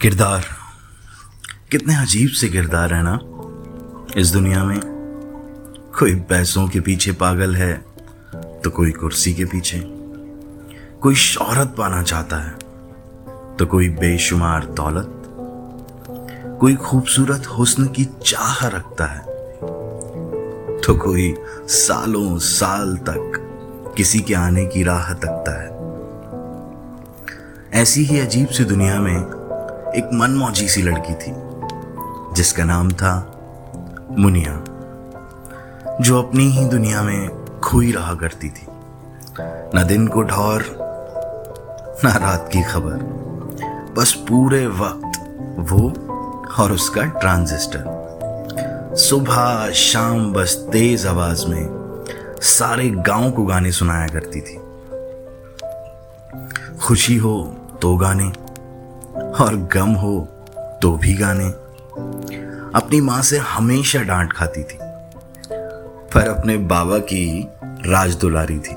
किरदार। कितने अजीब से किरदार है ना। इस दुनिया में कोई पैसों के पीछे पागल है तो कोई कुर्सी के पीछे। कोई शोहरत पाना चाहता है तो कोई बेशुमार दौलत। कोई खूबसूरत हुस्न की चाह रखता है तो कोई सालों साल तक किसी के आने की राह तकता है। ऐसी ही अजीब सी दुनिया में एक मनमौजी सी लड़की थी, जिसका नाम था मुनिया, जो अपनी ही दुनिया में खोई रहा करती थी। न दिन को ढौर, न रात की खबर, बस पूरे वक्त वो और उसका ट्रांजिस्टर। सुबह, शाम बस तेज आवाज़ में सारे गाँव को गाने सुनाया करती थी। खुशी हो तो गाने और गम हो तो भी गाने। अपनी माँ से हमेशा डांट खाती थी, पर अपने बाबा की राज दुलारी थी।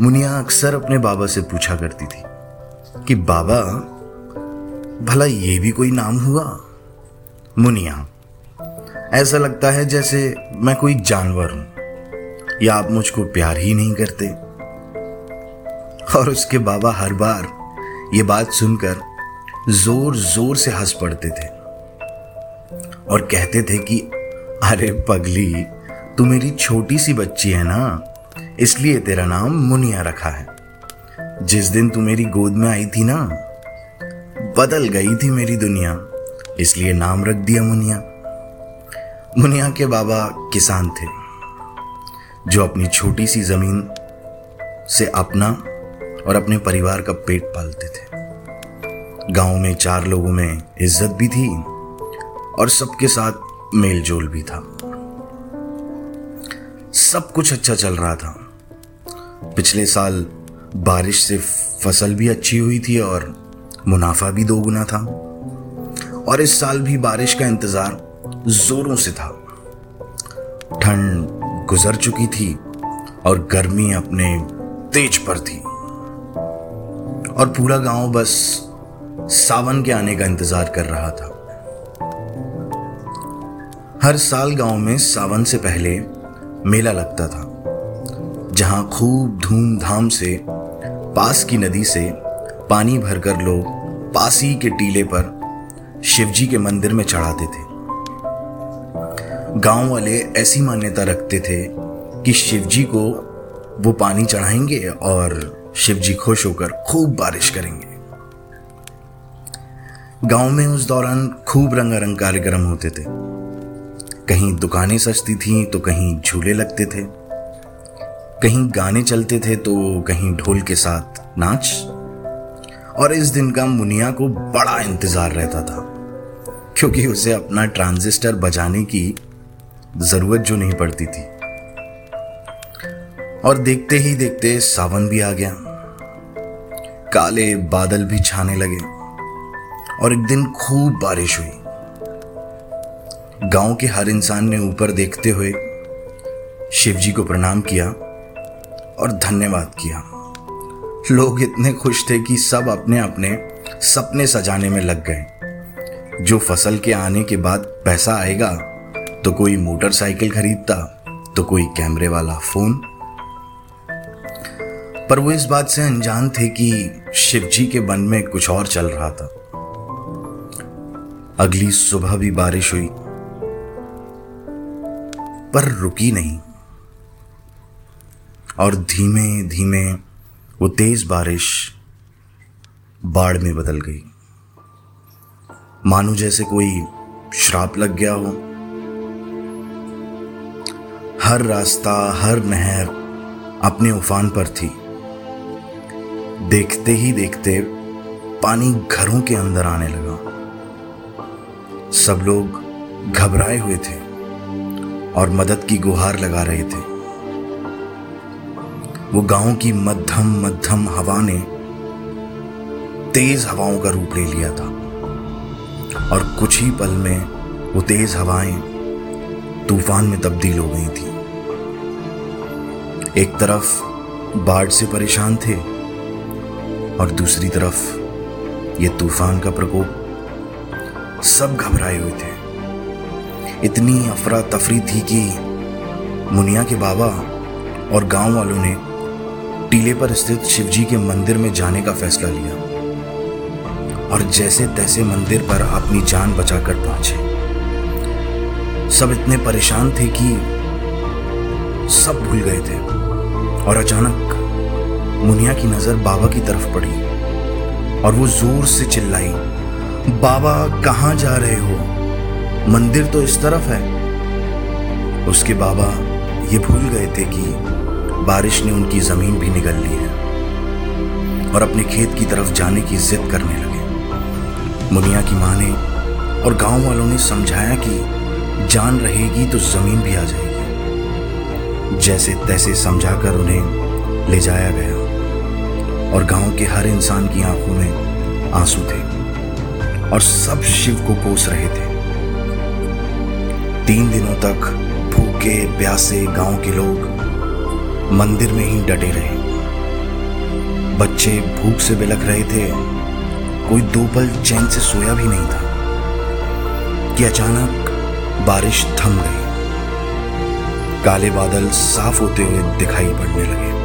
मुनिया अक्सर अपने बाबा से पूछा करती थी कि, बाबा, भला ये भी कोई नाम हुआ? मुनिया, ऐसा लगता है जैसे मैं कोई जानवर हूँ, या आप मुझको प्यार ही नहीं करते? और उसके बाबा हर बार ये बात सुनकर ज़ोर ज़ोर से हंस पड़ते थे और कहते थे कि, अरे पगली, तू मेरी छोटी सी बच्ची है ना? इसलिए तेरा नाम मुनिया रखा है। जिस दिन तू मेरी गोद में आई थी ना, बदल गई थी मेरी दुनिया, इसलिए नाम रख दिया मुनिया। मुनिया के बाबा किसान थे, जो अपनी छोटी सी ज़मीन से अपना और अपने परिवार का पेट पालते थे। गाँव में चार लोगों में इज़्ज़त भी थी और सबके साथ मेल जोल भी था। सब कुछ अच्छा चल रहा था। पिछले साल बारिश से फ़सल भी अच्छी हुई थी और मुनाफा भी दोगुना था। और इस साल भी बारिश का इंतज़ार जोरों से था। ठंड गुजर चुकी थी और गर्मी अपने तेज पर थी। और पूरा गाँव बस सावन के आने का इंतज़ार कर रहा था। हर साल गाँव में सावन से पहले मेला लगता था, जहाँ खूब धूमधाम से पास की नदी से पानी भरकर लोग पासी के टीले पर शिवजी के मंदिर में चढ़ाते थे। गाँव वाले ऐसी मान्यता रखते थे कि शिवजी को वो पानी चढ़ाएँगे और शिव जी खुश होकर खूब बारिश करेंगे। गाँव में उस दौरान खूब रंगारंग कार्यक्रम होते थे। कहीं दुकानें सजती थीं तो कहीं झूले लगते थे। कहीं गाने चलते थे तो कहीं ढोल के साथ नाच। और इस दिन का मुनिया को बड़ा इंतज़ार रहता था, क्योंकि उसे अपना ट्रांजिस्टर बजाने की ज़रूरत जो नहीं पड़ती थी। और देखते ही देखते सावन भी आ गया। काले बादल भी छाने लगे और एक दिन खूब बारिश हुई। गाँव के हर इंसान ने ऊपर देखते हुए शिवजी को प्रणाम किया और धन्यवाद किया। लोग इतने खुश थे कि सब अपने अपने सपने सजाने में लग गए। जो फ़सल के आने के बाद पैसा आएगा तो कोई मोटरसाइकिल खरीदता तो कोई कैमरे वाला फ़ोन पर वो इस बात से अनजान थे कि शिवजी के मन में कुछ और चल रहा था। अगली सुबह भी बारिश हुई, पर रुकी नहीं। और धीमे धीमे वो तेज बारिश बाढ़ में बदल गई। मानो जैसे कोई श्राप लग गया हो। हर रास्ता, हर नहर अपने उफान पर थी। देखते ही देखते पानी घरों के अंदर आने लगा। सब लोग घबराए हुए थे और मदद की गुहार लगा रहे थे। वो गाँव की मध्यम मध्यम हवा ने तेज हवाओं का रूप ले लिया था और कुछ ही पल में वो तेज हवाएँ तूफ़ान में तब्दील हो गई थी। एक तरफ़ बाढ़ से परेशान थे और दूसरी तरफ़ ये तूफ़ान का प्रकोप सब घबराए हुए थे। इतनी अफरा तफरी थी कि मुनिया के बाबा और गाँव वालों ने टीले पर स्थित शिवजी के मंदिर में जाने का फैसला लिया और जैसे तैसे मंदिर पर अपनी जान बचाकर पहुँचे। सब इतने परेशान थे कि सब भूल गए थे और अचानक मुनिया की नज़र बाबा की तरफ़ पड़ी और वो ज़ोर से चिल्लाई, बाबा, कहाँ जा रहे हो? मंदिर तो इस तरफ़ है। उसके बाबा ये भूल गए थे कि बारिश ने उनकी ज़मीन भी निगल ली है और अपने खेत की तरफ़ जाने की जिद करने लगे। मुनिया की माँ ने और गाँव वालों ने समझाया कि जान रहेगी तो ज़मीन भी आ जाएगी। जैसे तैसे समझाकर उन्हें ले जाया गया। और गाँव के हर इंसान की आँखों में आँसू थे और सब शिव को कोस रहे थे। तीन दिनों तक भूखे, प्यासे गाँव के लोग मंदिर में ही डटे रहे। बच्चे भूख से बिलख रहे थे। कोई दो पल चैन से सोया भी नहीं था कि अचानक बारिश थम गई। काले बादल साफ़ होते हुए दिखाई पड़ने लगे।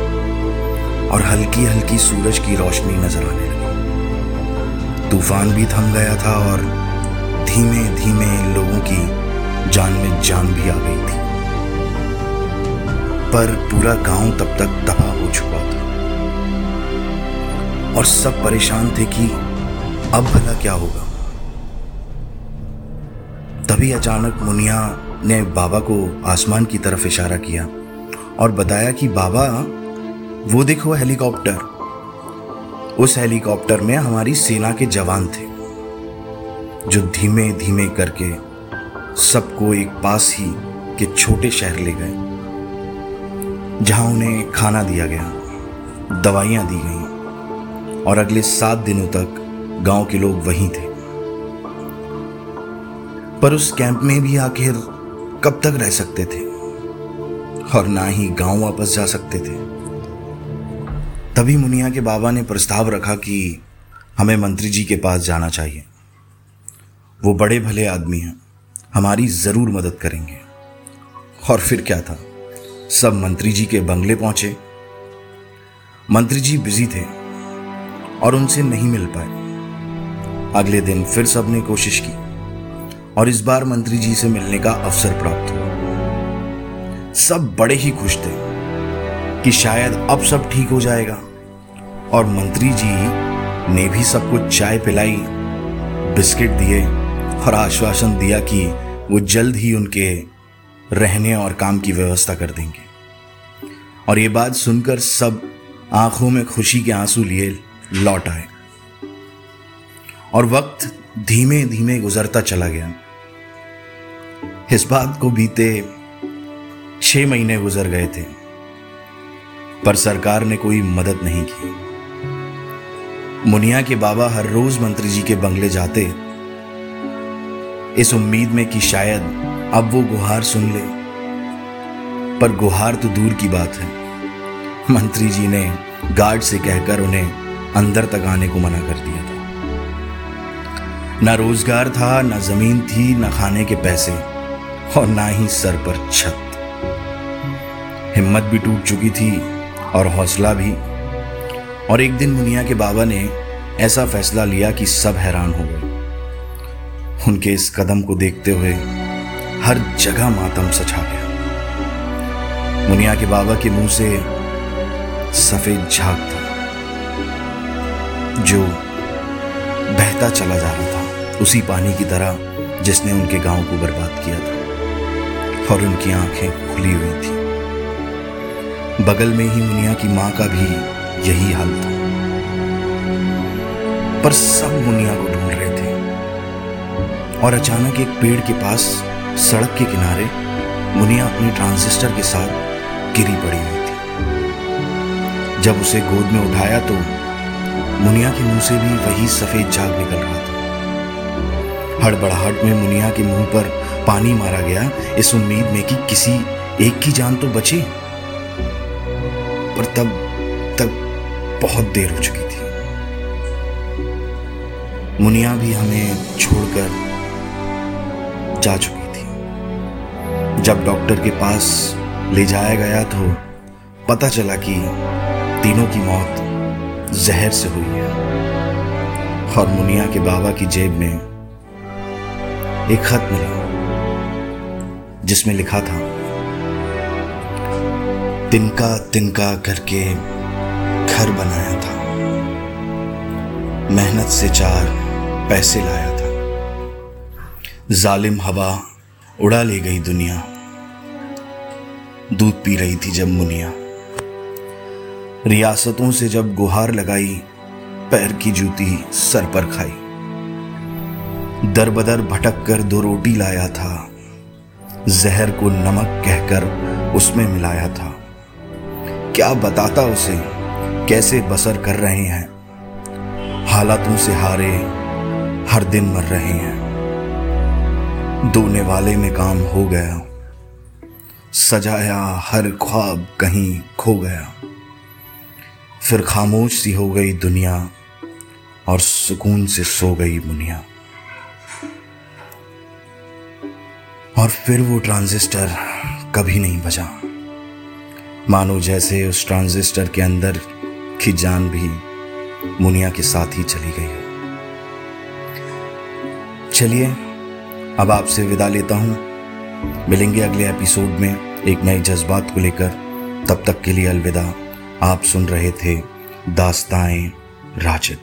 और हल्की हल्की सूरज की रोशनी नज़र आने लगी। तूफ़ान भी थम गया था और धीमे धीमे लोगों की जान में जान भी आ गई थी। पर पूरा गाँव तब तक तबाह हो चुका था। और सब परेशान थे कि अब भला क्या होगा। तभी अचानक मुनिया ने बाबा को आसमान की तरफ़ इशारा किया और बताया कि बाबा वो देखो हेलीकॉप्टर। उस हेलीकॉप्टर में हमारी सेना के जवान थे, जो धीमे धीमे करके सबको एक पास ही के छोटे शहर ले गए, जहाँ उन्हें खाना दिया गया, दवाइयाँ दी गई, और अगले सात दिनों तक गाँव के लोग वहीं थे। पर उस कैंप में भी आखिर कब तक रह सकते थे? और ना ही गाँव वापस जा सकते थे। तभी मुनिया के बाबा ने प्रस्ताव रखा कि हमें मंत्री जी के पास जाना चाहिए। वो बड़े भले आदमी हैं, हमारी ज़रूर मदद करेंगे। और फिर क्या था? सब मंत्री जी के बंगले पहुँचे। मंत्री जी बिज़ी थे और उनसे नहीं मिल पाए। अगले दिन फिर सबने कोशिश की और इस बार मंत्री जी से मिलने का अवसर प्राप्त हुआ। सब बड़े ही खुश थे। कि शायद अब सब ठीक हो जाएगा। और मंत्री जी ने भी सबको चाय पिलाई, बिस्किट दिए और आश्वासन दिया कि वो जल्द ही उनके रहने और काम की व्यवस्था कर देंगे। और ये बात सुनकर सब आँखों में खुशी के आँसू लिए लौट आए। और वक्त धीमे धीमे गुजरता चला गया। इस बात को बीते छह महीने गुजर गए थे। पर सरकार ने कोई मदद नहीं की। मुनिया के बाबा हर रोज मंत्री जी के बंगले जाते। इस उम्मीद में कि शायद अब वो गुहार सुन ले। पर गुहार तो दूर की बात है। मंत्री जी ने गार्ड से कहकर उन्हें अंदर तक आने को मना कर दिया था। ना रोज़गार था, ना ज़मीन थी, ना खाने के पैसे और ना ही सर पर छत। हिम्मत भी टूट चुकी थी। और हौसला भी। और एक दिन मुनिया के बाबा ने ऐसा फैसला लिया कि सब हैरान हो गए। उनके इस कदम को देखते हुए हर जगह मातम सछा गया। मुनिया के बाबा के मुँह से सफ़ेद झाग था, जो बहता चला जा रहा था, उसी पानी की तरह जिसने उनके गाँव को बर्बाद किया था। और उनकी आँखें खुली हुई थी। बगल में ही मुनिया की माँ का भी यही हाल था। पर सब मुनिया को ढूंढ रहे थे और अचानक एक पेड़ के पास, सड़क के किनारे, मुनिया अपने ट्रांजिस्टर के साथ गिरी पड़ी हुई थी। जब उसे गोद में उठाया तो मुनिया के मुँह से भी वही सफ़ेद झाग निकल रहा था। हड़बड़ाहट में मुनिया के मुँह पर पानी मारा गया। इस उम्मीद में कि किसी एक की जान तो बचे। पर तब तक बहुत देर हो चुकी थी। मुनिया भी हमें छोड़कर जा चुकी थी। जब डॉक्टर के पास ले जाया गया तो पता चला कि तीनों की मौत जहर से हुई है और मुनिया के बाबा की जेब में एक खत मिला, जिसमें लिखा था तिनका तिनका करके घर बनाया था। मेहनत से चार पैसे लाया था। जालिम हवा उड़ा ले गई दुनिया। दूध पी रही थी जब मुनिया। रियासतों से जब गुहार लगाई, पैर की जूती सर पर खाई। दर बदर भटक कर दो रोटी लाया था। जहर को नमक कहकर उसमें मिलाया था। क्या बताता उसे? कैसे बसर कर रहे हैं? हालातों से हारे हर दिन मर रहे हैं। दोने वाले में काम हो गया। सजाया हर ख्वाब कहीं खो गया। फिर खामोश सी हो गई दुनिया और सुकून से सो गई मुनिया। और फिर वो ट्रांजिस्टर कभी नहीं बजा मानो जैसे उस ट्रांजिस्टर के अंदर की जान भी मुनिया के साथ ही चली गई हो। चलिए, अब आपसे विदा लेता हूँ। मिलेंगे अगले एपिसोड में एक नए जज्बात को लेकर। तब तक के लिए अलविदा। आप सुन रहे थे दास्ताएँ राजद